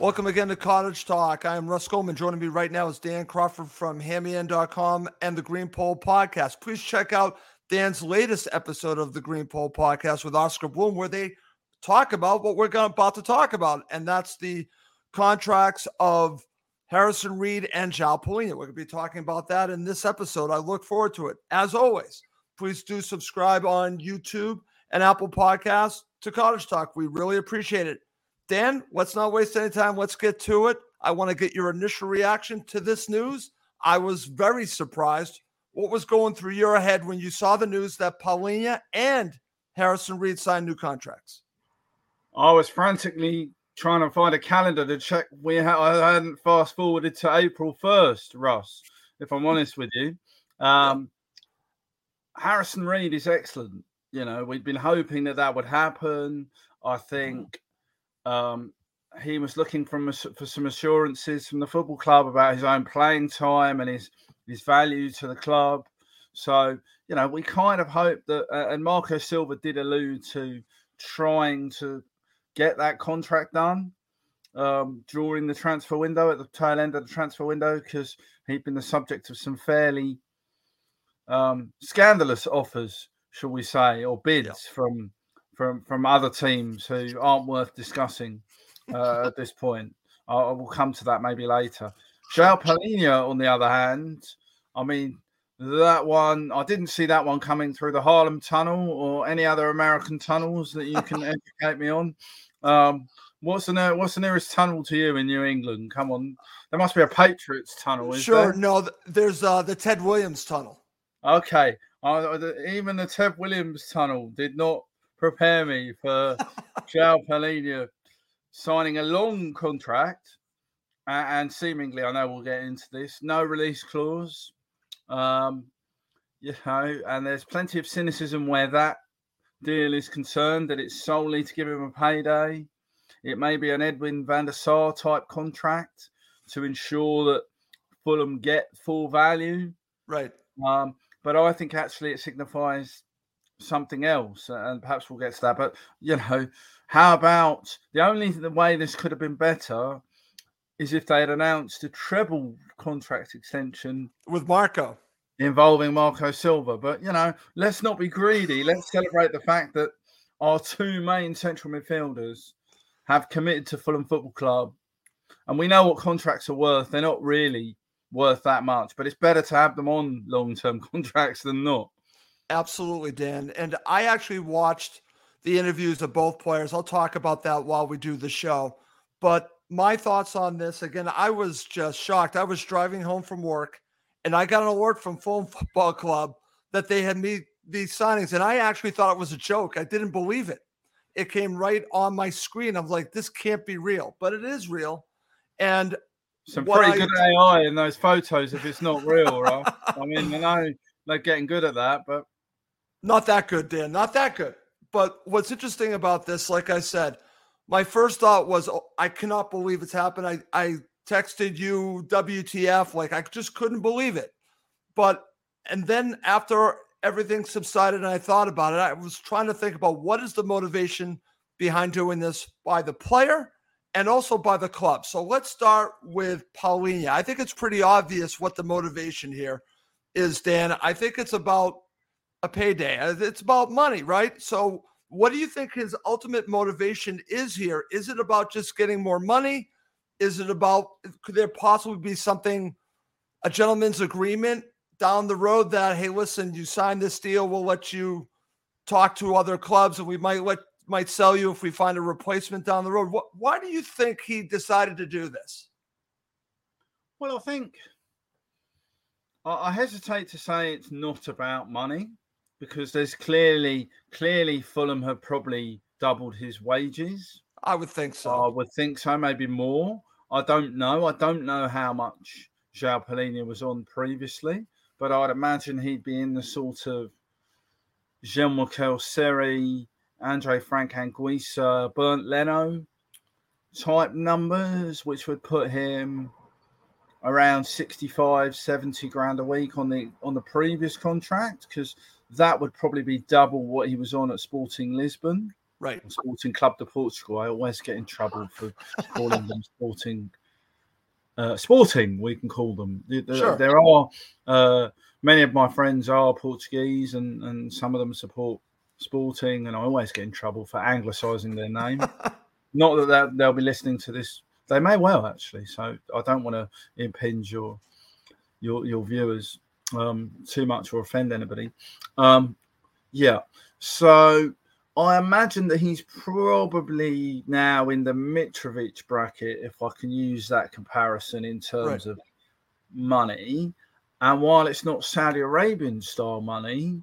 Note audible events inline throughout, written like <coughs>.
Welcome again to Cottage Talk. I am Russ Goldman. Joining me right now is Dan Crawford from HammyEnd.com and the Green Pole Podcast. Please check out Dan's latest episode of the Green Pole Podcast with Oscar Bloom, where they talk about what we're about to talk about, and that's the contracts of Harrison Reed and João Palhinha. We're going to be talking about that in this episode. I look forward to it. As always, please do subscribe on YouTube and Apple Podcasts to Cottage Talk. We really appreciate it. Dan, let's not waste any time. Let's get to it. I want to get your initial reaction to this news. I was very surprised. What was going through your head when you saw the news that Palhinha and Harrison Reed signed new contracts? I was frantically trying to find a calendar to check. We ha- I hadn't fast forwarded to April first, Russ. If I'm honest with you, um, Harrison Reed is excellent. You know, we'd been hoping that that would happen. I think um, he was looking for, for some assurances from the football club about his own playing time and his his value to the club. So you know, we kind of hope that, uh, and Marco Silva did allude to trying to get that contract done um, during the transfer window at the tail end of the transfer window because he'd been the subject of some fairly um, scandalous offers, shall we say, or bids yeah. from from from other teams who aren't worth discussing uh, at this point. I, I, will come to that maybe later. João Palhinha, on the other hand, I mean that one I didn't see that one coming through the Harlem Tunnel or any other American tunnels that you can <laughs> educate me on. Um, what's the what's the nearest tunnel to you in New England? Come on, there must be a Patriots tunnel. sure, there? no, there's uh, the Ted Williams tunnel. Okay, uh, even the Ted Williams tunnel did not prepare me for <laughs> João Palhinha signing a long contract. And seemingly, I know we'll get into this, no release clause. Um, you know, and there's plenty of cynicism where that deal is concerned that it's solely to give him a payday. It may be an Edwin van der Sar type contract to ensure that Fulham get full value. Right. Um, but I think actually it signifies something else, and perhaps we'll get to that. But you know, how about the only the way this could have been better is if they had announced a treble contract extension with Marco involving Marco Silva. But you know, let's not be greedy. Let's celebrate the fact that our two main central midfielders have committed to Fulham Football Club, and we know what contracts are worth. They're not really worth that much, but it's better to have them on long-term <laughs> contracts than not. Absolutely, Dan. And I actually watched the interviews of both players. I'll talk about that while we do the show. But my thoughts on this again, I was just shocked. I was driving home from work and I got an alert from Fulham Football Club that they had made these signings. And I actually thought it was a joke. I didn't believe it. It came right on my screen. I'm like, this can't be real, but it is real. And some pretty I, good AI in those photos if it's not real, right? I mean, I know they're getting good at that, but not that good, Dan. Not that good. But what's interesting about this, like I said, my first thought was, oh, I cannot believe it's happened. I, I texted you WTF, like I just couldn't believe it. But, and then after everything subsided and I thought about it, I was trying to think about what is the motivation behind doing this by the player and also by the club. So let's start with Palhinha. I think it's pretty obvious what the motivation here is, Dan. I think it's about a payday. It's about money, right? So what do you think his ultimate motivation is here? Is it about just getting more money? Is it about could there possibly be something a gentleman's agreement down the road that hey, listen, you signed this deal, we'll let you talk to other clubs and we might let might sell you if we find a replacement down the road. What, why do you think he decided to do this? Well, I think I hesitate to say it's not about money because there's clearly clearly Fulham have probably doubled his wages. I would think so. I would think so, maybe more. I don't know. I don't know how much João Palhinha was on previously, but I'd imagine he'd be in the sort of Jean Michel Seri, Andre Frank Anguissa, Bernd Leno type numbers, which would put him around 65, 70 grand a week on the on the previous contract because that would probably be double what he was on at Sporting Lisbon. Right. Sporting Club de Portugal. I always get in trouble for calling them Sporting. Uh, sporting, we can call them. Sure. There are uh, many of my friends are Portuguese, and and some of them support Sporting, and I always get in trouble for anglicising their name. <laughs> Not that they'll be listening to this. They may well actually. So I don't want to impinge your your your viewers um, too much or offend anybody. Um, yeah. So I imagine that he's probably now in the Mitrovic bracket, if I can use that comparison in terms right. of money. And while it's not Saudi Arabian style money,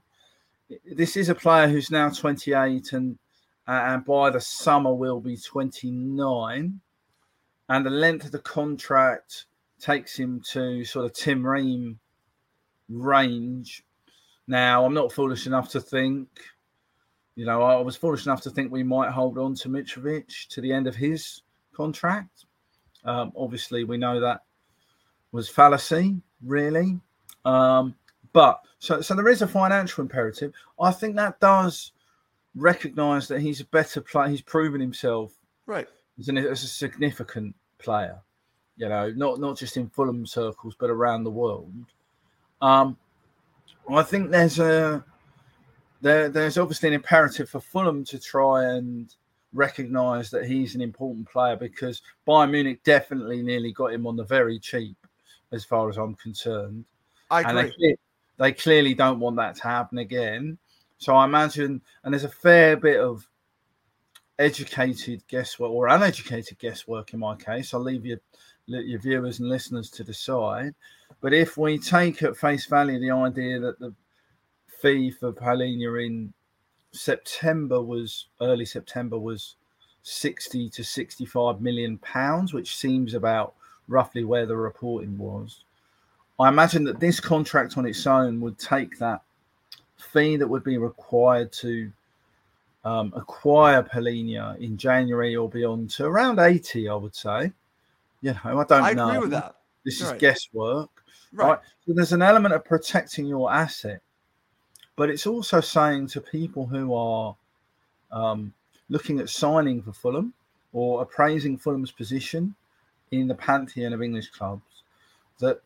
this is a player who's now 28 and and by the summer will be 29. And the length of the contract takes him to sort of Tim Ream range. Now, I'm not foolish enough to think, you know, I was foolish enough to think we might hold on to Mitrovic to the end of his contract. Um, obviously, we know that was fallacy, really. Um, but so, so there is a financial imperative. I think that does recognise that he's a better player. He's proven himself, right, as, an, as a significant player. You know, not not just in Fulham circles, but around the world. Um, I think there's a there, there's obviously an imperative for Fulham to try and recognise that he's an important player because Bayern Munich definitely nearly got him on the very cheap, as far as I'm concerned. I agree. And they, they clearly don't want that to happen again. So I imagine, and there's a fair bit of educated guesswork or uneducated guesswork in my case. I'll leave your your viewers and listeners to decide. But if we take at face value the idea that the fee for Palhinha in September was early September was 60 to 65 million pounds, which seems about roughly where the reporting was. I imagine that this contract on its own would take that fee that would be required to um, acquire Palhinha in January or beyond to around 80, I would say. You know, I don't I know. agree with that. This is guesswork. Right. right. So there's an element of protecting your asset, but it's also saying to people who are um, looking at signing for Fulham or appraising Fulham's position in the pantheon of English clubs that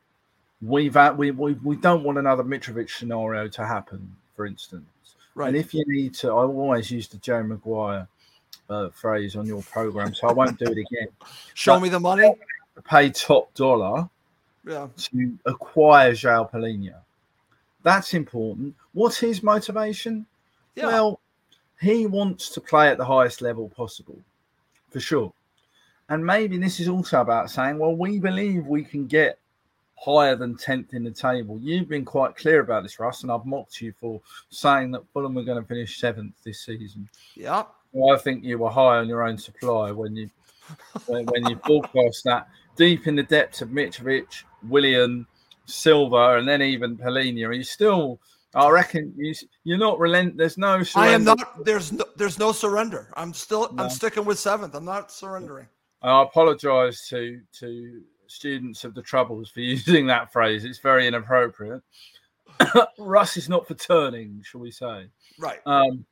we've had, we, we we don't want another Mitrovic scenario to happen, for instance. Right. And if you need to, I always use the Joe Maguire uh, phrase on your program, so I won't do it again. Show but me the money. Pay top dollar yeah. to acquire João Palhinha. That's important. What's his motivation? Yeah. Well, he wants to play at the highest level possible, for sure. And maybe this is also about saying, well, we believe we can get higher than 10th in the table. You've been quite clear about this, Russ, and I've mocked you for saying that Fulham are going to finish seventh this season. Yeah. I think you were high on your own supply when you when, when you forecast that deep in the depths of Mitrovic, Willian, Silva, and then even Palhinha. You still, I reckon, you you're not relent. There's no. Surrender. I am not. There's no. There's no surrender. I'm still. No. I'm sticking with seventh. I'm not surrendering. I apologise to to students of the troubles for <laughs> using that phrase. It's very inappropriate. <coughs> Russ is not for turning, shall we say? Right. Um,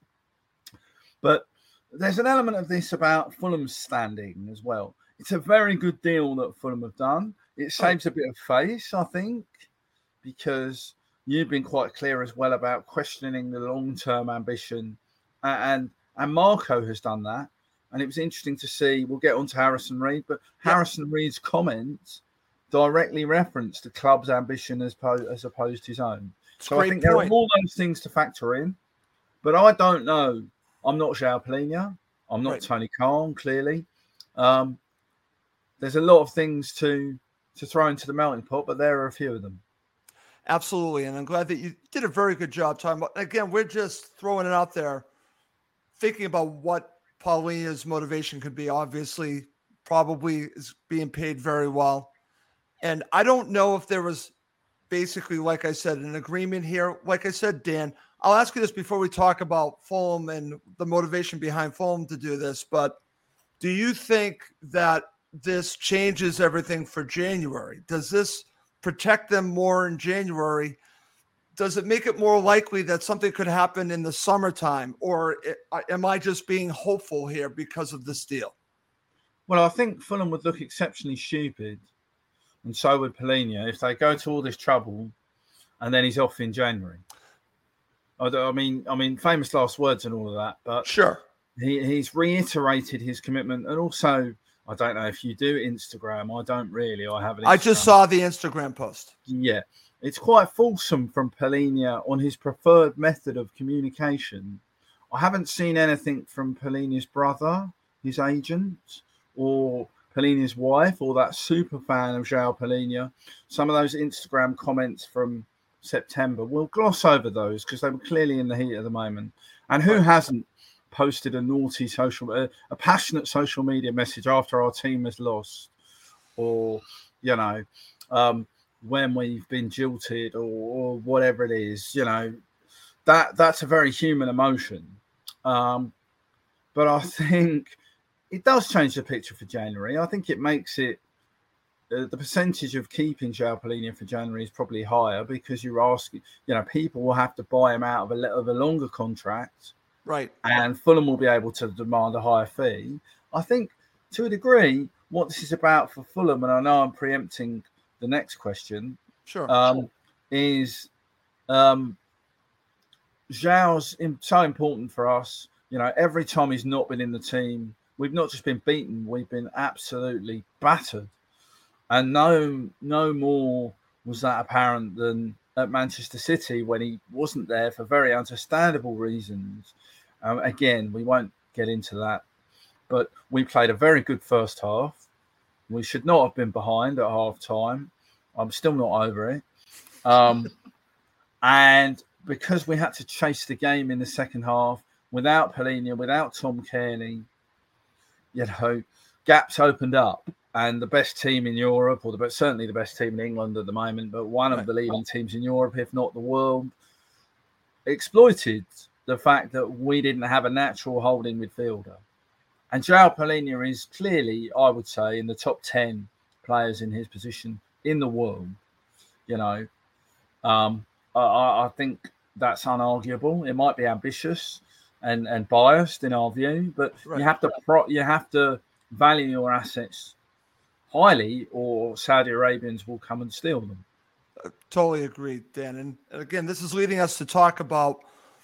but there's an element of this about Fulham's standing as well. It's a very good deal that Fulham have done. It saves a bit of face, I think, because you've been quite clear as well about questioning the long-term ambition, and and Marco has done that. And it was interesting to see. We'll get on to Harrison Reed, but Harrison Reed's comments directly reference the club's ambition as, po- as opposed to his own. It's So I think there are all those things to factor in. But I don't know. I'm not João Palhinha. I'm not Right. Tony Khan, clearly. Um, there's a lot of things to to throw into the melting pot, but there are a few of them. Absolutely. And I'm glad that you did a very good job talking about again, we're just throwing it out there, thinking about what Palhinha's motivation could be. Obviously, probably is being paid very well. And I don't know if there was basically, like I said, an agreement here. Like I said, Dan, I'll ask you this before we talk about Fulham and the motivation behind Fulham to do this. But do you think that this changes everything for January? Does this protect them more in January? Does it make it more likely that something could happen in the summertime? Or am I just being hopeful here because of this deal? Well, I think Fulham would look exceptionally stupid, and so would Palhinha if they go to all this trouble, and then he's off in January. I, I mean, I mean, famous last words and all of that, but Sure. he, he's reiterated his commitment, and also, I don't know if you do Instagram. I don't really. I have. An I just saw the Instagram post. Yeah, it's quite fulsome from Palhinha on his preferred method of communication. I haven't seen anything from Palhinha's brother, his agent, or Palhinha's wife, or that super fan of João Palhinha. Some of those Instagram comments from September, we'll gloss over those because they were clearly in the heat at the moment. And who hasn't posted a naughty social, a, a passionate social media message after our team has lost, or you know, um, when we've been jilted or, or whatever it is, you know, that that's a very human emotion. Um, but I think it does change the picture for January. I think it makes it the percentage of keeping João Palhinha for January is probably higher because you're asking, you know, people will have to buy him out of a, of a longer contract Right. and Fulham will be able to demand a higher fee. I think to a degree, what this is about for Fulham, and I know I'm preempting the next question, Sure. um, is um, João's so important for us. You know, every time he's not been in the team, we've not just been beaten, we've been absolutely battered. And no, no more was that apparent than at Manchester City when he wasn't there for very understandable reasons. Um, again, we won't get into that, but we played a very good first half. We should not have been behind at half time. I'm still not over it. Um, <laughs> and because we had to chase the game in the second half without Palhinha, without Tom Cairney, you know, gaps opened up. And the best team in Europe, or the but certainly the best team in England at the moment, but one of the leading teams in Europe, if not the world, exploited the fact that we didn't have a natural holding midfielder. And João Palhinha is clearly, I would say, in the top 10 players in his position in the world. You know, um, I- I, I think that's unarguable. It might be ambitious and, and biased in our view, but Right. you have to pro, you have to value your assets highly, or Saudi Arabians will come and steal them. Uh, totally agreed, Dan. And and again, this is leading us to talk about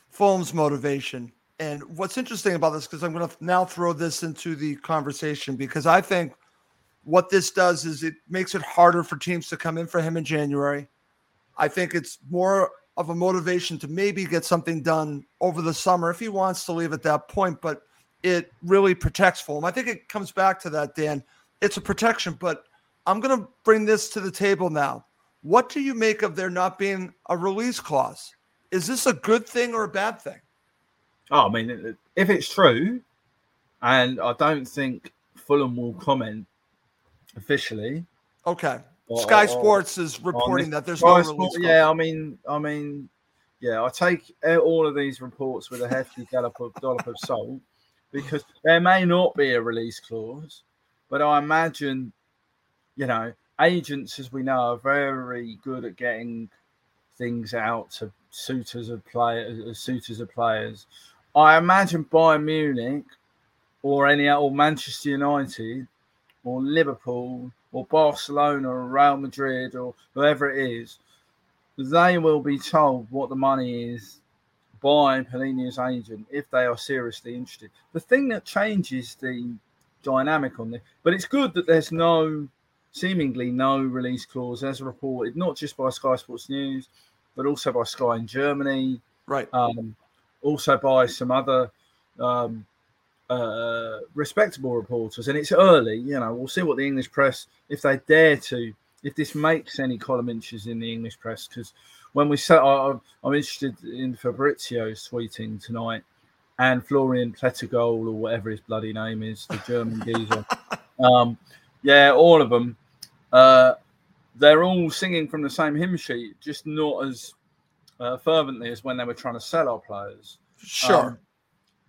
Fulham's motivation. And what's interesting about this, because I'm going to now throw this into the conversation, because I think what this does is it makes it harder for teams to come in for him in January. I think it's more of a motivation to maybe get something done over the summer if he wants to leave at that point, but it really protects Fulham. I think it comes back to that, Dan. It's a protection, but I'm going to bring this to the table now. What do you make of there not being a release clause? Is this a good thing or a bad thing? Oh, I mean, if it's true, and I don't think Fulham will comment officially. Okay. Or- Sky or- Sports is reporting that there's Sky no release clause. Yeah, I mean, I mean, yeah, I take all of these reports with a hefty dollop of, dollop of salt because there may not be a release clause, but I imagine, you know, agents, as we know, are very good at getting things out to suitors of players, uh, suitors of players. I imagine Bayern Munich or any or Manchester United or Liverpool or Barcelona or Real Madrid or whoever it is, they will be told what the money is by Palhinha's agent if they are seriously interested. The thing that changes the dynamic on this, but it's good that there's no seemingly no release clause as reported, not just by Sky Sports News, but also by Sky in Germany, right? Um, also by some other um, uh, respectable reporters. And it's early, you know. We'll see what the English press, if they dare to, if this makes any column inches in the English press, because when we set, I, I'm interested in Fabrizio's tweeting tonight and Florian Plettergol or whatever his bloody name is, the German geezer. <laughs> Um, yeah, all of them. Uh, they're all singing from the same hymn sheet, just not as uh, fervently as when they were trying to sell our players. Sure. Um,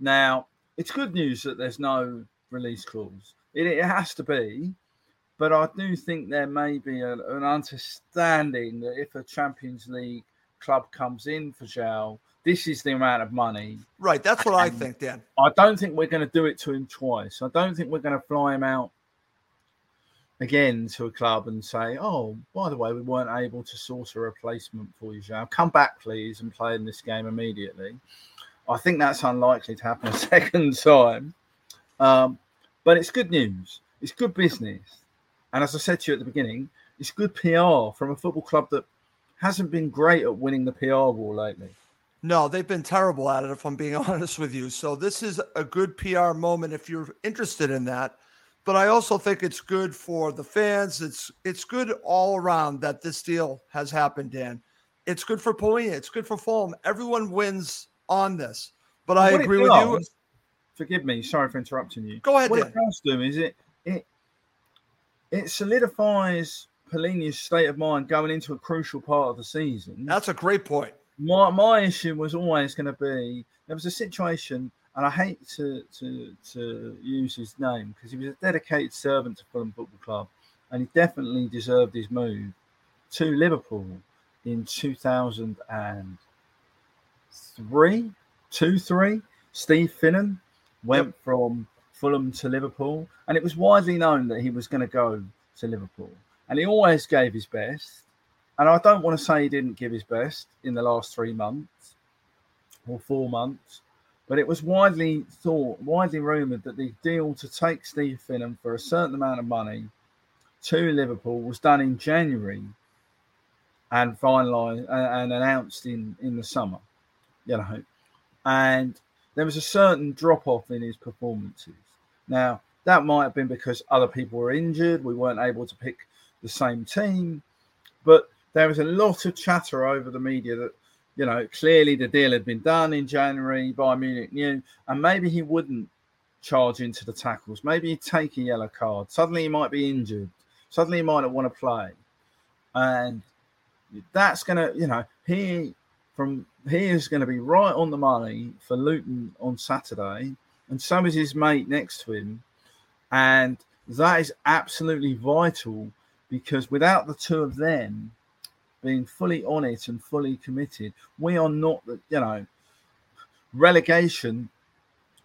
now, it's good news that there's no release clause. It, it has to be, but I do think there may be a, an understanding that if a Champions League club comes in for João, this is the amount of money. Right. That's what I think, Dan. I don't think we're going to do it to him twice. I don't think we're going to fly him out again to a club and say, "Oh, by the way, we weren't able to source a replacement for you, João. Come back, please, and play in this game immediately." I think that's unlikely to happen a <laughs> second time. Um, but it's good news. It's good business. And as I said to you at the beginning, it's good PR from a football club that hasn't been great at winning the PR war lately. No, they've been terrible at it, if I'm being <laughs> honest with you. So this is a good PR moment if you're interested in that. But I also think it's good for the fans. It's it's good all around that this deal has happened, Dan. It's good for Palhinha. It's good for Fulham. Everyone wins on this. But I what agree with you. Forgive me, sorry for interrupting you. Go ahead. What Dan. it does do is it it it solidifies Palhinha's state of mind going into a crucial part of the season. That's a great point. My my issue was always going to be there was a situation, and I hate to to to use his name because he was a dedicated servant to Fulham Football Club, and he definitely deserved his move to Liverpool in 2000 and three, two, three. Steve Finnan went yep. from Fulham to Liverpool, and it was widely known that he was going to go to Liverpool. And he always gave his best. And I don't want to say he didn't give his best in the last three months or four months, but it was widely thought, widely rumoured that the deal to take Steve Finnan for a certain amount of money to Liverpool was done in January and finalised uh, and announced in, in the summer you know, and there was a certain drop off in his performances. Now, that might have been because other people were injured, we weren't able to pick the same team, but there was a lot of chatter over the media that, you know, clearly the deal had been done in January by Munich knew, and maybe he wouldn't charge into the tackles. Maybe he'd take a yellow card. Suddenly he might be injured. Suddenly he might not want to play. And that's going to, you know, he from he is going to be right on the money for Luton on Saturday, and so is his mate next to him, and that is absolutely vital because without the two of them being fully on it and fully committed, we are not you know relegation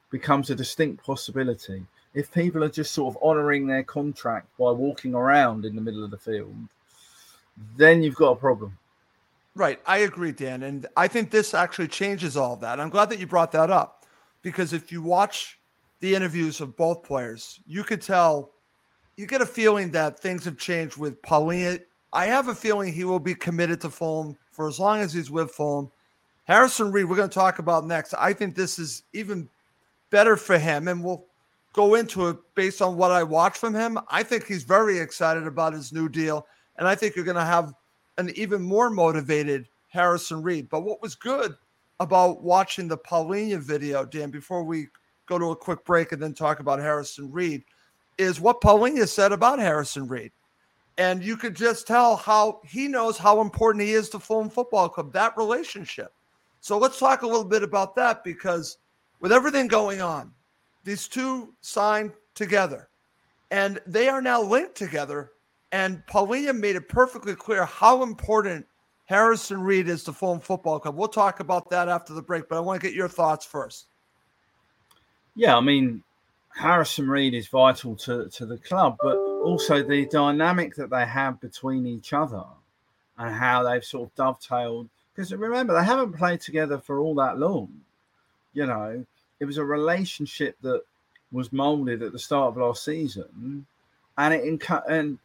becomes a distinct possibility. If people are just sort of honouring their contract by walking around in the middle of the field, then you've got a problem. Right. I agree, Dan. And I think this actually changes all that. I'm glad that you brought that up because if you watch the interviews of both players, you could tell, you get a feeling that things have changed with Palhinha. I have a feeling he will be committed to Fulham for as long as he's with Fulham. Harrison Reed, we're going to talk about next. I think this is even better for him, and we'll go into it based on what I watch from him. I think he's very excited about his new deal, and I think you're going to have an even more motivated Harrison Reed. But what was good about watching the Palhinha video, Dan, before we go to a quick break and then talk about Harrison Reed, is what Palhinha said about Harrison Reed. And you could just tell how he knows how important he is to Fulham Football Club, that relationship. So let's talk a little bit about that because with everything going on, these two signed together and they are now linked together and Palhinha made it perfectly clear how important Harrison Reed is the Fulham Football Club. We'll talk about that after the break, but I want to get your thoughts first. Yeah, I mean, Harrison Reed is vital to, to the club, but also the dynamic that they have between each other and how they've sort of dovetailed. Because remember, they haven't played together for all that long. You know, it was a relationship that was molded at the start of last season, and it and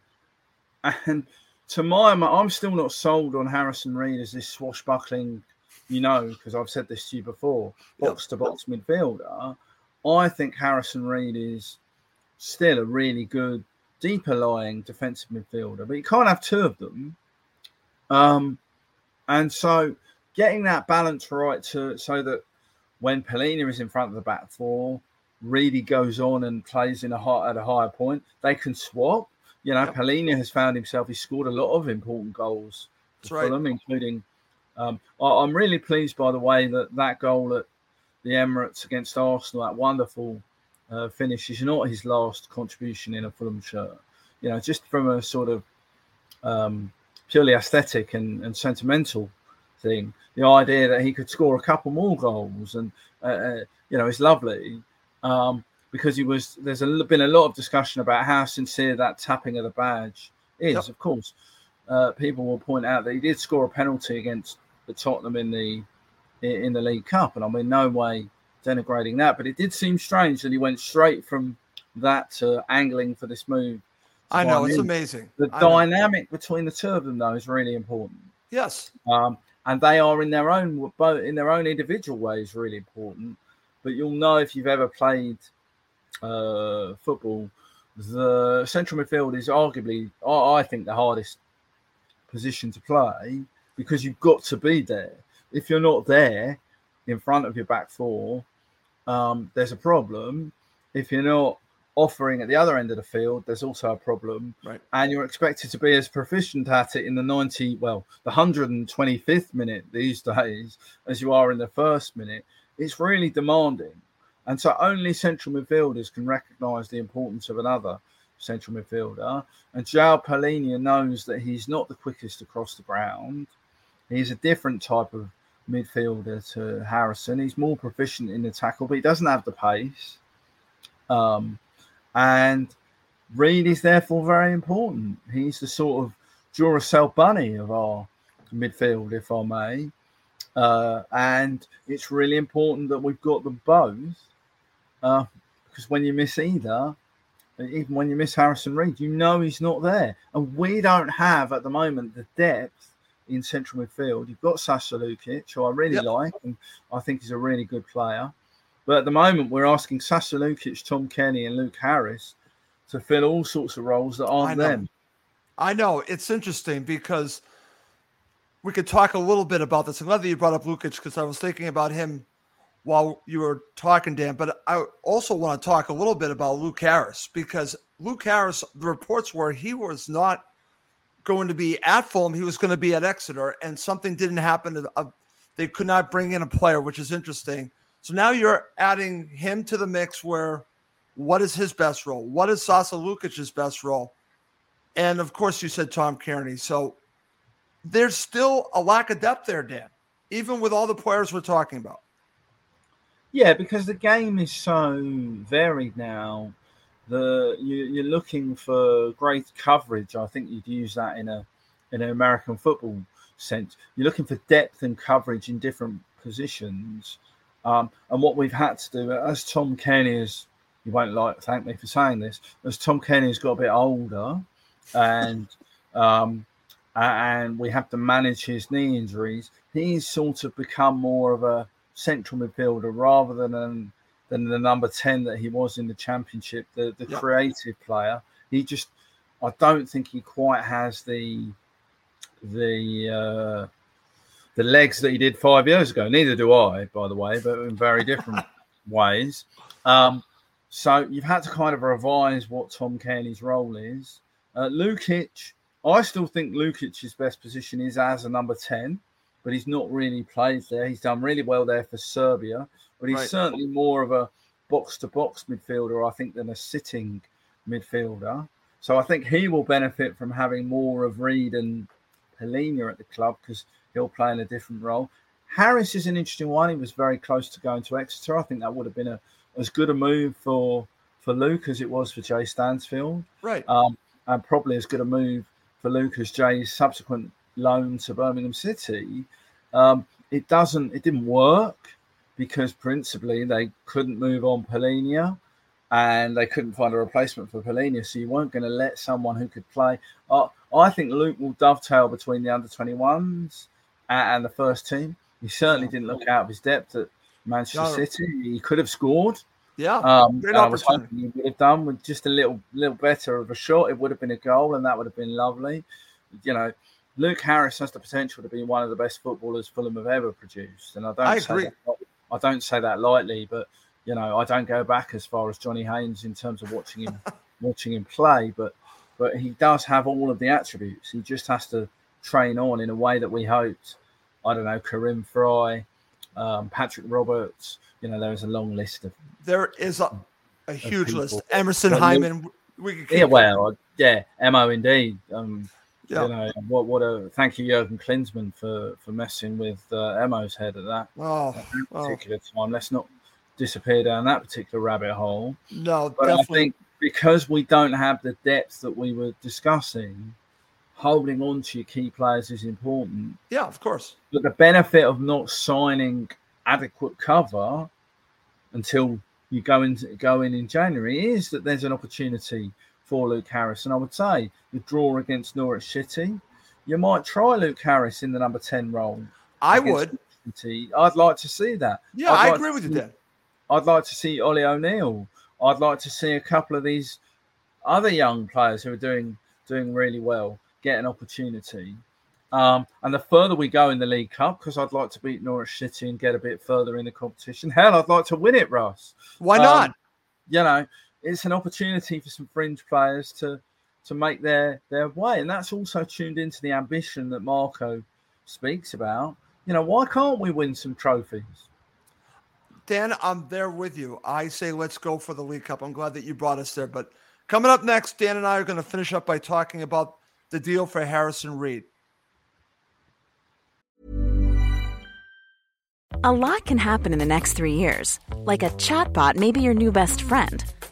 <laughs> and to my I'm still not sold on Harrison Reed as this swashbuckling, you know, because I've said this to you before, box to box midfielder. I think Harrison Reed is still a really good deeper lying defensive midfielder, but you can't have two of them. Um, and so getting that balance right to so that when Palhinha is in front of the back four, Reedy goes on and plays in a high, at a higher point, they can swap. You know, yep. Palhinha has found himself. He scored a lot of important goals That's for right. including. Um, I, am really pleased by the way that that goal at the Emirates against Arsenal, that wonderful uh, finish, is not his last contribution in a Fulham shirt. You know, just from a sort of um, purely aesthetic and, and sentimental thing, the idea that he could score a couple more goals and uh, uh, you know, it's lovely. Um, because he was there's a, been a lot of discussion about how sincere that tapping of the badge is. Yep. Of course, uh, people will point out that he did score a penalty against the Tottenham in the in the League Cup, and I'm in no way denigrating that. But it did seem strange that he went straight from that to angling for this move. I know it's amazing. The I dynamic know. between the two of them, though, is really important. Yes, um, and they are in their own both in their own individual ways really important. But you'll know if you've ever played uh, football, the central midfield is arguably, I think, the hardest position to play because you've got to be there. If you're not there in front of your back four, um, there's a problem. If you're not offering at the other end of the field, there's also a problem. Right. And you're expected to be as proficient at it in the 90, well, the 125th minute these days as you are in the first minute. It's really demanding. And so only central midfielders can recognise the importance of another central midfielder. And João Palhinha knows that he's not the quickest across the ground. He's a different type of midfielder to Harrison. He's more proficient in the tackle, but he doesn't have the pace. Um, and Reed is therefore very important. He's the sort of Duracell bunny of our midfield, if I may. Uh, and it's really important that we've got them both uh, because when you miss either, even when you miss Harrison Reed, you know he's not there. And we don't have at the moment the depth in central midfield. You've got Sasa Lukic, who I really yep. like, and I think he's a really good player. But at the moment, we're asking Sasa Lukic, Tom Cairney, and Luke Harris to fill all sorts of roles that aren't I them. I know it's interesting because we could talk a little bit about this. I'm glad that you brought up Lukic because I was thinking about him while you were talking, Dan. But I also want to talk a little bit about Luke Harris because Luke Harris, the reports were he was not going to be at Fulham. He was going to be at Exeter, and something didn't happen. Uh, they could not bring in a player, which is interesting. So now you're adding him to the mix where what is his best role? What is Sasa Lukic's best role? And of course, you said Tom Cairney. So there's still a lack of depth there, Dan, even with all the players we're talking about. Yeah, because the game is so varied now. The you, you're looking for great coverage. I think you'd use that in a in an American football sense. You're looking for depth and coverage in different positions. Um, and what we've had to do, as Tom Cairney is, you won't like thank me for saying this, as Tom Cairney has got a bit older, and <laughs> um, and we have to manage his knee injuries. He's sort of become more of a central midfielder rather than an, than the number 10 that he was in the championship, the, the yep. creative player. He just, I don't think he quite has the, the, uh, the legs that he did five years ago. Neither do I, by the way, but in very different <laughs> ways. Um, so you've had to kind of revise what Tom Cairney's role is. Uh, Lukic, I still think Lukic's best position is as a number 10 but he's not really played there. He's done really well there for Serbia, but he's right. certainly more of a box to box midfielder, I think, than a sitting midfielder. So I think he will benefit from having more of Reed and Palhinha at the club because he'll play in a different role. Harris is an interesting one. He was very close to going to Exeter. I think that would have been a as good a move for for Luke as it was for Jay Stansfield. Right. Um, and probably as good a move for Luke as Jay's subsequent loan to Birmingham City. Um, it doesn't. It didn't work because principally they couldn't move on Palhinha and they couldn't find a replacement for Palhinha. So you weren't going to let someone who could play. Uh, I think Luke will dovetail between the under 21s and, and the first team. He certainly didn't look out of his depth at Manchester No. City. He could have scored. Yeah. Um, I was hoping he would have done with just a little, little better of a shot. It would have been a goal, and that would have been lovely. You know, Luke Harris has the potential to be one of the best footballers Fulham have ever produced, and I don't. I say agree. That, I don't say that lightly, but you know, I don't go back as far as Johnny Haynes in terms of watching him, <laughs> watching him play. But, but he does have all of the attributes. He just has to train on in a way that we hoped. I don't know, Kerim Frei, um, Patrick Roberts. You know, there is a long list of There is a, a huge people. list. Emerson Hyndman. We could Yeah, well, yeah, Mo indeed. Um, Yeah. You know, what what a thank you, Jurgen Klinsmann, for for messing with uh, Emo's head at that Oh, oh particular time. Let's not disappear down that particular rabbit hole. no, But definitely. I think because we don't have the depth that we were discussing, holding on to your key players is important. yeah, of course. But the benefit of not signing adequate cover until you go in go in in January is that there's an opportunity for Luke Harris. And I would say the draw against Norwich City, you might try Luke Harris in the number ten role. I would. City. I'd like to see that. Yeah, I'd I like agree with you, there. I'd like to see Ollie O'Neill. I'd like to see a couple of these other young players who are doing doing really well get an opportunity. Um, and the further we go in the League Cup, because I'd like to beat Norwich City and get a bit further in the competition. Hell, I'd like to win it, Russ. Why Um, not? You know, it's an opportunity for some fringe players to to make their their way, and that's also tuned into the ambition that Marco speaks about. You know, why can't we win some trophies? Dan, I'm there with you. I say let's go for the League Cup. I'm glad that you brought us there. But coming up next, Dan and I are going to finish up by talking about the deal for Harrison Reed. A lot can happen in the next three years. Like a chatbot may be your new best friend.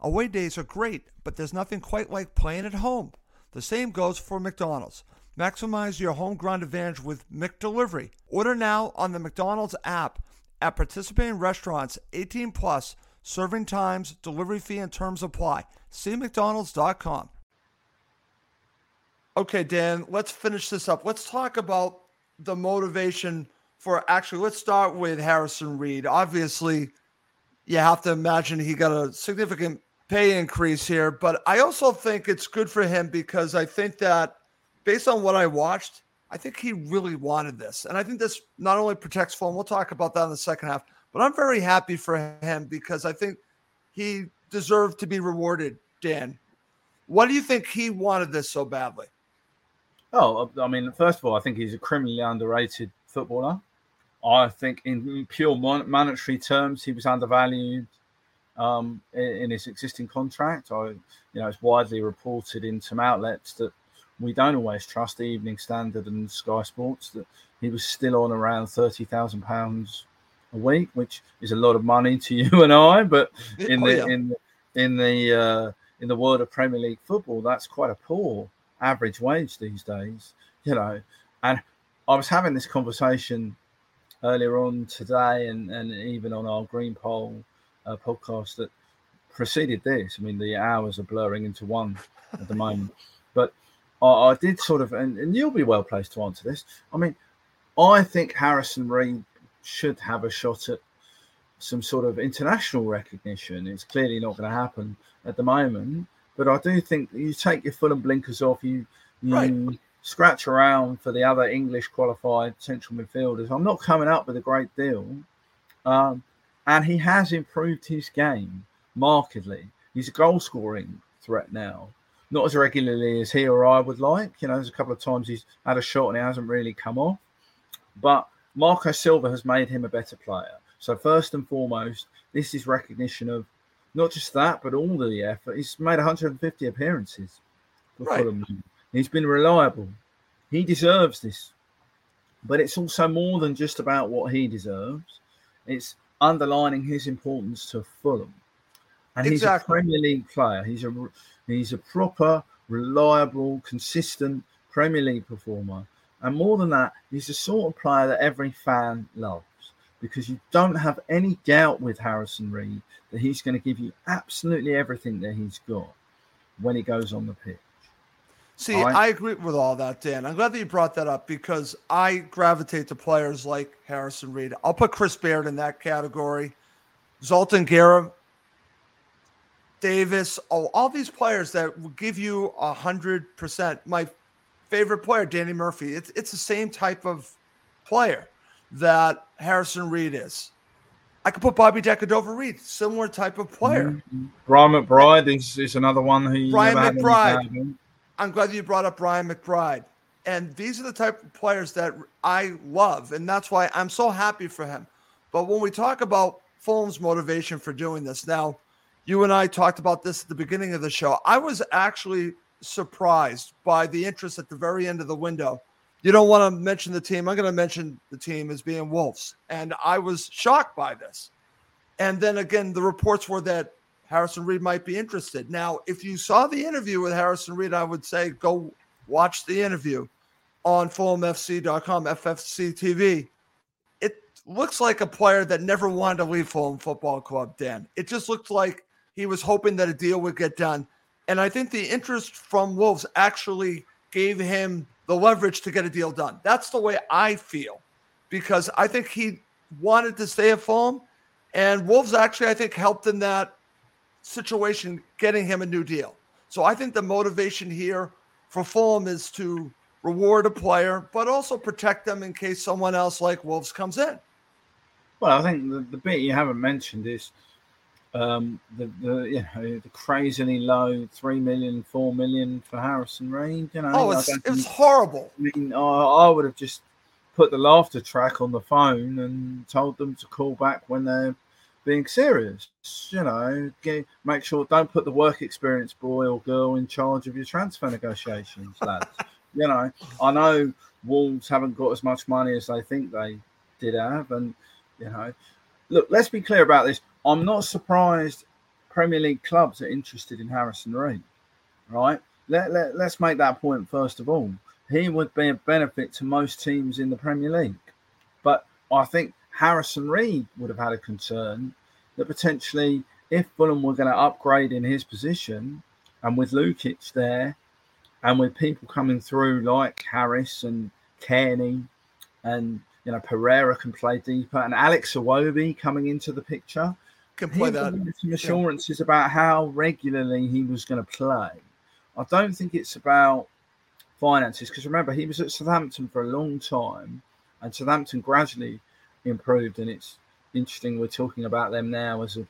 Away days are great, but there's nothing quite like playing at home. The same goes for McDonald's. Maximize your home ground advantage with McDelivery. Order now on the McDonald's app at participating restaurants 18 plus. Serving times, delivery fee, and terms apply. See McDonald's.com. Okay, Dan, let's finish this up. Let's talk about the motivation for actually, let's start with Harrison Reed. Obviously, you have to imagine he got a significant pay increase here, but I also think it's good for him because I think that based on what I watched, I think he really wanted this. And I think this not only protects Fulham, we'll talk about that in the second half, but I'm very happy for him because I think he deserved to be rewarded, Dan. Why do you think he wanted this so badly? Oh, uh, I mean, first of all, I think he's a criminally underrated footballer. I think, in pure mon- monetary terms, he was undervalued um, in, in his existing contract. I, you know, it's widely reported in some outlets that we don't always trust the Evening Standard and Sky Sports that he was still on around thirty thousand pounds a week, which is a lot of money to <laughs> you and I. But in Oh, the yeah. in the, in the uh, in the world of Premier League football, that's quite a poor average wage these days, you know. And I was having this conversation earlier on today, and and even on our Green Pole uh, podcast that preceded this. I mean, the hours are blurring into one at the moment, but I, I did sort of, and, and you'll be well placed to answer this. I mean, I think Harrison Reed should have a shot at some sort of international recognition. It's clearly not going to happen at the moment, but I do think you take your Fulham blinkers off, you you Right. scratch around for the other English qualified central midfielders, I'm not coming up with a great deal. Um, and he has improved his game markedly. He's a goal scoring threat now, not as regularly as he or I would like. You know, there's a couple of times he's had a shot and it hasn't really come off. But Marco Silva has made him a better player. So, first and foremost, this is recognition of not just that, but all the effort. He's made 150 appearances for Right. Fulham. He's been reliable. He deserves this. But it's also more than just about what he deserves. It's underlining his importance to Fulham. And he's a Premier League player. He's a he's a proper, reliable, consistent Premier League performer. And more than that, he's the sort of player that every fan loves because you don't have any doubt with Harrison Reed that he's going to give you absolutely everything that he's got when he goes on the pitch. See, All right. I agree with all that, Dan. I'm glad that you brought that up because I gravitate to players like Harrison Reed. I'll put Chris Baird in that category. Zoltan Gera, Davis, oh, all these players that will give you a hundred percent. My favorite player, Danny Murphy. It's it's the same type of player that Harrison Reed is. I could put Bobby De Cordova-Reid, similar type of player. Mm-hmm. Brian McBride is, is another one who Brian McBride. Eh? I'm glad you brought up Brian McBride. And these are the type of players that I love. And that's why I'm so happy for him. But when we talk about Fulham's motivation for doing this, now, you and I talked about this at the beginning of the show. I was actually surprised by the interest at the very end of the window. You don't want to mention the team. I'm going to mention the team as being Wolves. And I was shocked by this. And then again, the reports were that Harrison Reed might be interested. Now, if you saw the interview with Harrison Reed, I would say go watch the interview on FulhamFC.com, FFC TV. It looks like a player that never wanted to leave Fulham Football Club, Dan. It just looked like he was hoping that a deal would get done. And I think the interest from Wolves actually gave him the leverage to get a deal done. That's the way I feel because I think he wanted to stay at Fulham. And Wolves actually, I think, helped in that situation getting him a new deal. So I think the motivation here for Fulham is to reward a player, but also protect them in case someone else like Wolves comes in. Well, I think the, the bit you haven't mentioned is um, the the you know the crazily low three million, four million for Harrison Reed. You know, Oh, it's it was horrible. I mean, I, I would have just put the laughter track on the phone and told them to call back when they're being serious. You know, get, make sure don't put the work experience boy or girl in charge of your transfer negotiations, lads. <laughs> you know, I know Wolves haven't got as much money as they think they did have, and you know, look, let's be clear about this. I'm not surprised Premier League clubs are interested in Harrison Reed, right? Let, let, let's make that point first of all. He would be a benefit to most teams in the Premier League. But I think Harrison Reed would have had a concern that potentially, if Fulham were going to upgrade in his position, and with Lukic there, and with people coming through like Harris and Cairney, and you know Pereira can play deeper, and Alex Iwobi coming into the picture, Can play that. some assurances about how regularly he was going to play. I don't think it's about finances because remember he was at Southampton for a long time, and Southampton gradually improved. And it's interesting we're talking about them now as a,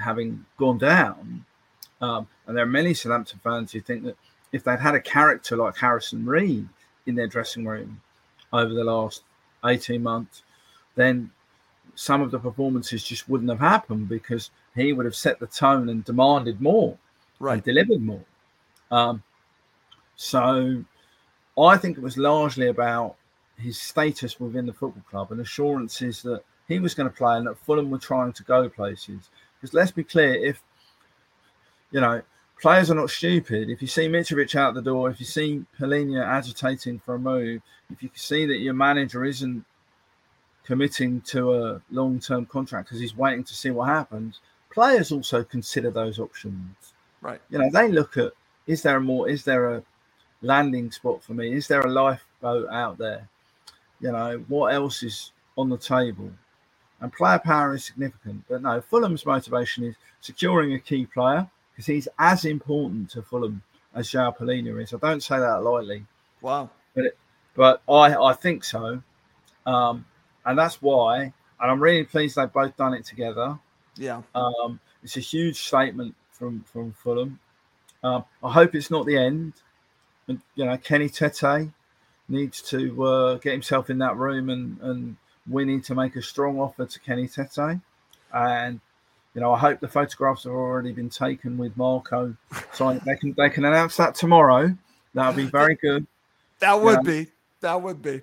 having gone down. Um, and there are many Southampton fans who think that if they'd had a character like Harrison Reed in their dressing room over the last 18 months, then some of the performances just wouldn't have happened because he would have set the tone and demanded more and Right. delivered more. Um, so I think it was largely about his status within the football club and assurances that he was going to play and that Fulham were trying to go places. Because let's be clear, if you know players are not stupid, if you see Mitrovic out the door, if you see Palhinha agitating for a move, if you can see that your manager isn't committing to a long-term contract because he's waiting to see what happens, players also consider those options. Right. you know they look at is there a more is there a landing spot for me? Is there a lifeboat out there? You know what else is on the table and player power is significant but no fulham's motivation is securing a key player because he's as important to fulham as João Palhinha is i don't say that lightly Wow. But it, but I I think so, um, and that's why. And I'm really pleased they've both done it together. Yeah. Um, it's a huge statement from from Fulham. Um, I hope it's not the end. And, you know, Kenny Tete needs to uh, get himself in that room, and and we need to make a strong offer to Kenny Tete. And you know, I hope the photographs have already been taken with Marco. So they can they can announce that tomorrow. That would be very good. That would Yeah. be. That would be.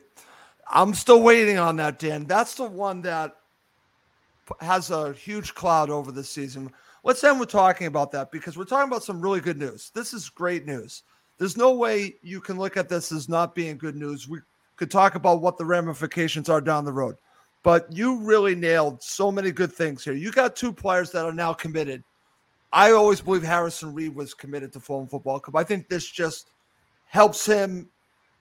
I'm still waiting on that, Dan. That's the one that has a huge cloud over the season. Let's end with talking about that because we're talking about some really good news. This is great news. There's no way you can look at this as not being good news. We could talk about what the ramifications are down the road, but you really nailed so many good things here. You got two players that are now committed. I always believe Harrison Reed was committed to Fulham Football Club. I think this just helps him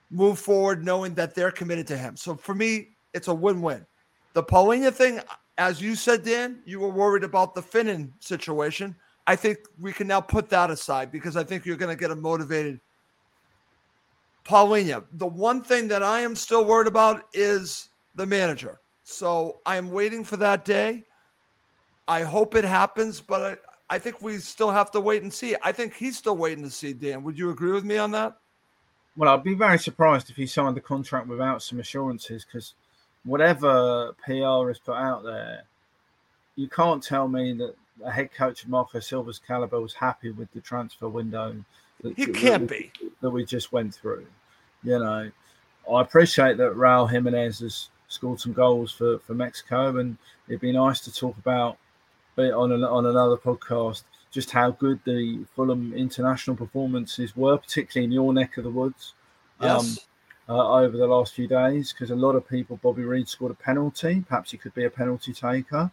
move forward knowing that they're committed to him. So for me, it's a win-win. The Palhinha thing, as you said, Dan, you were worried about the Finnan situation. I think we can now put that aside because I think you're going to get a motivated Palhinha. The one thing that I am still worried about is the manager. So I am waiting for that day. I hope it happens, but I, I think we still have to wait and see. I think he's still waiting to see, Dan. Would you agree with me on that? Well, I'd be very surprised if he signed the contract without some assurances because whatever PR is put out there, you can't tell me that a head coach of Marco Silva's caliber was happy with the transfer window. That, He that- can't that- be. That we just went through. You know, I appreciate that Raul Jimenez has scored some goals for, for Mexico, and it'd be nice to talk about it on, an, on another podcast just how good the Fulham international performances were, particularly in your neck of the woods Yes. uh, over the last few days because a lot of people Bobby Reid scored a penalty. Perhaps he could be a penalty taker.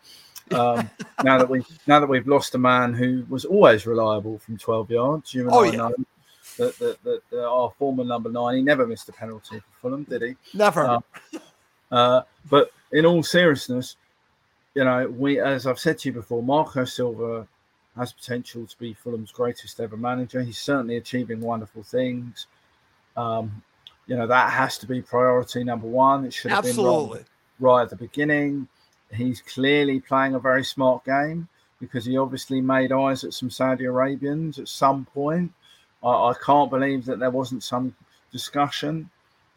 Um, <laughs> now that we now that we've lost a man who was always reliable from 12 yards, you and Oh, I yeah. know that, that, that, that our former number nine, he never missed a penalty for Fulham, did he? Never. Uh, Uh, but in all seriousness, you know, we as I've said to you before, Marco Silva has potential to be Fulham's greatest ever manager. He's certainly achieving wonderful things. Um, you know, that has to be priority number one. It should have been Absolutely. right, right at the beginning. He's clearly playing a very smart game because he obviously made eyes at some Saudi Arabians at some point. I, I can't believe that there wasn't some discussion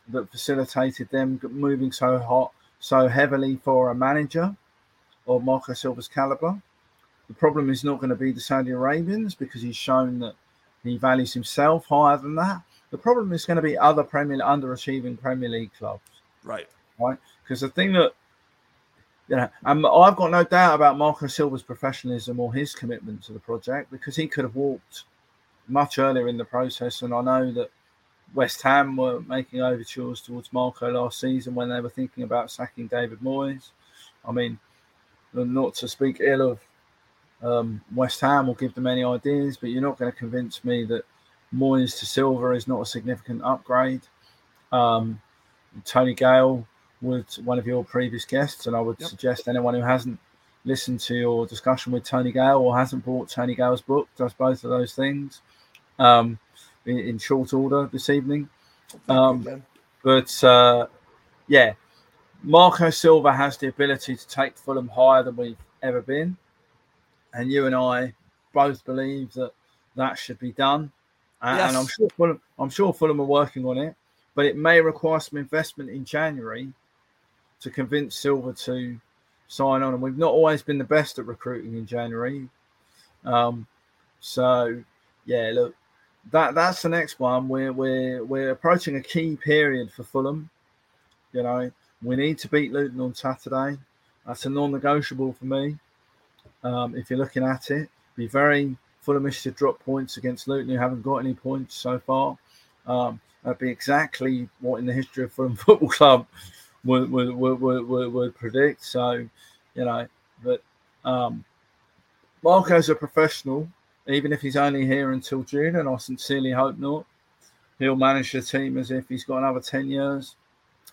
that facilitated them moving so hot, so heavily for a manager of Marco Silva's caliber. The problem is not going to be the Saudi Arabians because he's shown that he values himself higher than that. The problem is going to be other Premier underachieving Premier League clubs Right. right? Because the thing that you know, and I've got no doubt about Marco Silva's professionalism or his commitment to the project because he could have walked much earlier in the process. And I know that West Ham were making overtures towards Marco last season when they were thinking about sacking David Moyes. I mean, not to speak ill of um, West Ham or give them any ideas, but you're not going to convince me that Moyes to Silva is not a significant upgrade. Um, Tony Gale was one of your previous guests, and I would Yep. suggest anyone who hasn't listened to your discussion with Tony Gale or hasn't bought Tony Gale's book does both of those things um, in, in short order this evening. Um, but uh, yeah, Marco Silva has the ability to take Fulham higher than we've ever been, and you and I both believe that that should be done. And, and I'm sure Fulham, I'm sure Fulham are working on it, but it may require some investment in January to convince Silva to sign on. And we've not always been the best at recruiting in January. Um, so yeah, look, that that's the next one. We're we're we're approaching a key period for Fulham. You know, we need to beat Luton on Saturday. That's a non-negotiable for me. Um, if you're looking at it, be very Fulhamish to drop points against Luton, who haven't got any points so far. Um, that'd be exactly what in the history of Fulham <laughs> Football Club would would, would, would, would, predict. So, you know, but um, Marco's a professional, even if he's only here until June, and I sincerely hope not. He'll manage the team as if he's got another 10 years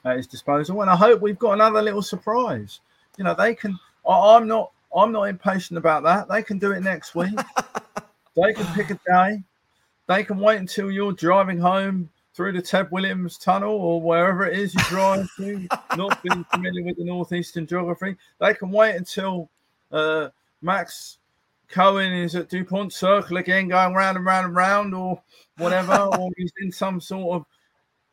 at his disposal. And I hope we've got another little surprise. You know, they can I, I'm not I'm not impatient about that. They can do it next week. <laughs> they can pick a day. They can wait until you're driving home through the Ted Williams tunnel or wherever it is you drive to, <laughs> not being familiar with the northeastern geography, they can wait until uh, Max Cohen is at Dupont Circle again, going round and round and round, or whatever, <laughs> or he's in some sort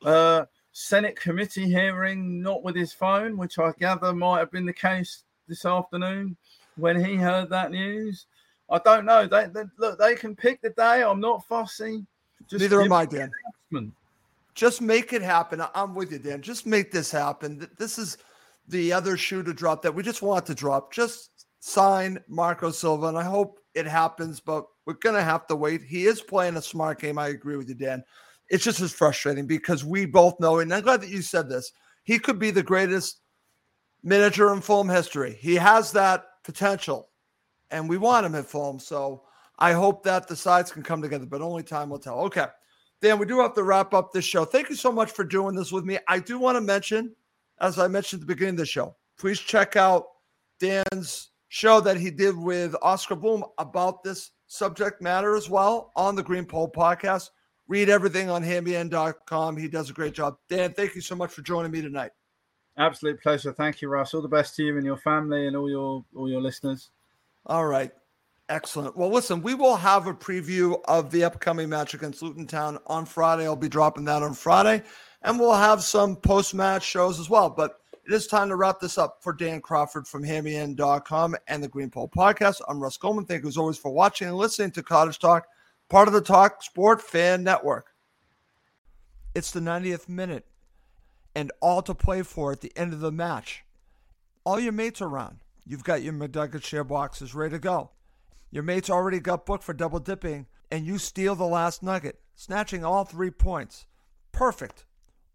of uh, Senate committee hearing, not with his phone, which I gather might have been the case this afternoon when he heard that news. I don't know. They, they look. They can pick the day. I'm not fussy. Just Neither am I, Dan. Just make it happen. I'm with you, Dan. Just make this happen. This is the other shoe to drop that we just want to drop. Just sign Marco Silva, and I hope it happens, but we're going to have to wait. He is playing a smart game. I agree with you, Dan. It's just as frustrating because we both know, and I'm glad that you said this. He could be the greatest manager in Fulham history. He has that potential, and we want him at Fulham. So I hope that the sides can come together, but only time will tell. Okay. Dan, we do have to wrap up this show. Thank you so much for doing this with me. I do want to mention, as I mentioned at the beginning of the show, please check out Dan's show that he did with Oscar Boom about this subject matter as well on the Green Pole podcast. Read everything on HammyEnd.com. He does a great job. Dan, thank you so much for joining me tonight. Absolute pleasure. Thank you, Russ. All the best to you and your family and all your all your listeners. All right. Excellent. Well, listen, we will have a preview of the upcoming match against Luton Town on Friday. I'll be dropping that on Friday, and we'll have some post match shows as well. But it is time to wrap this up for Dan Crawford from HammyEnd.com and the Green Pole Podcast. I'm Russ Goldman. Thank you as always for watching and listening to Cottage Talk, part of the Talk Sport Fan Network. It's the 90th minute, and all to play for at the end of the match. All your mates are around. You've got your McNugget share boxes ready to go. Your mates already got booked for double dipping, and you steal the last nugget, snatching all three points. Perfect.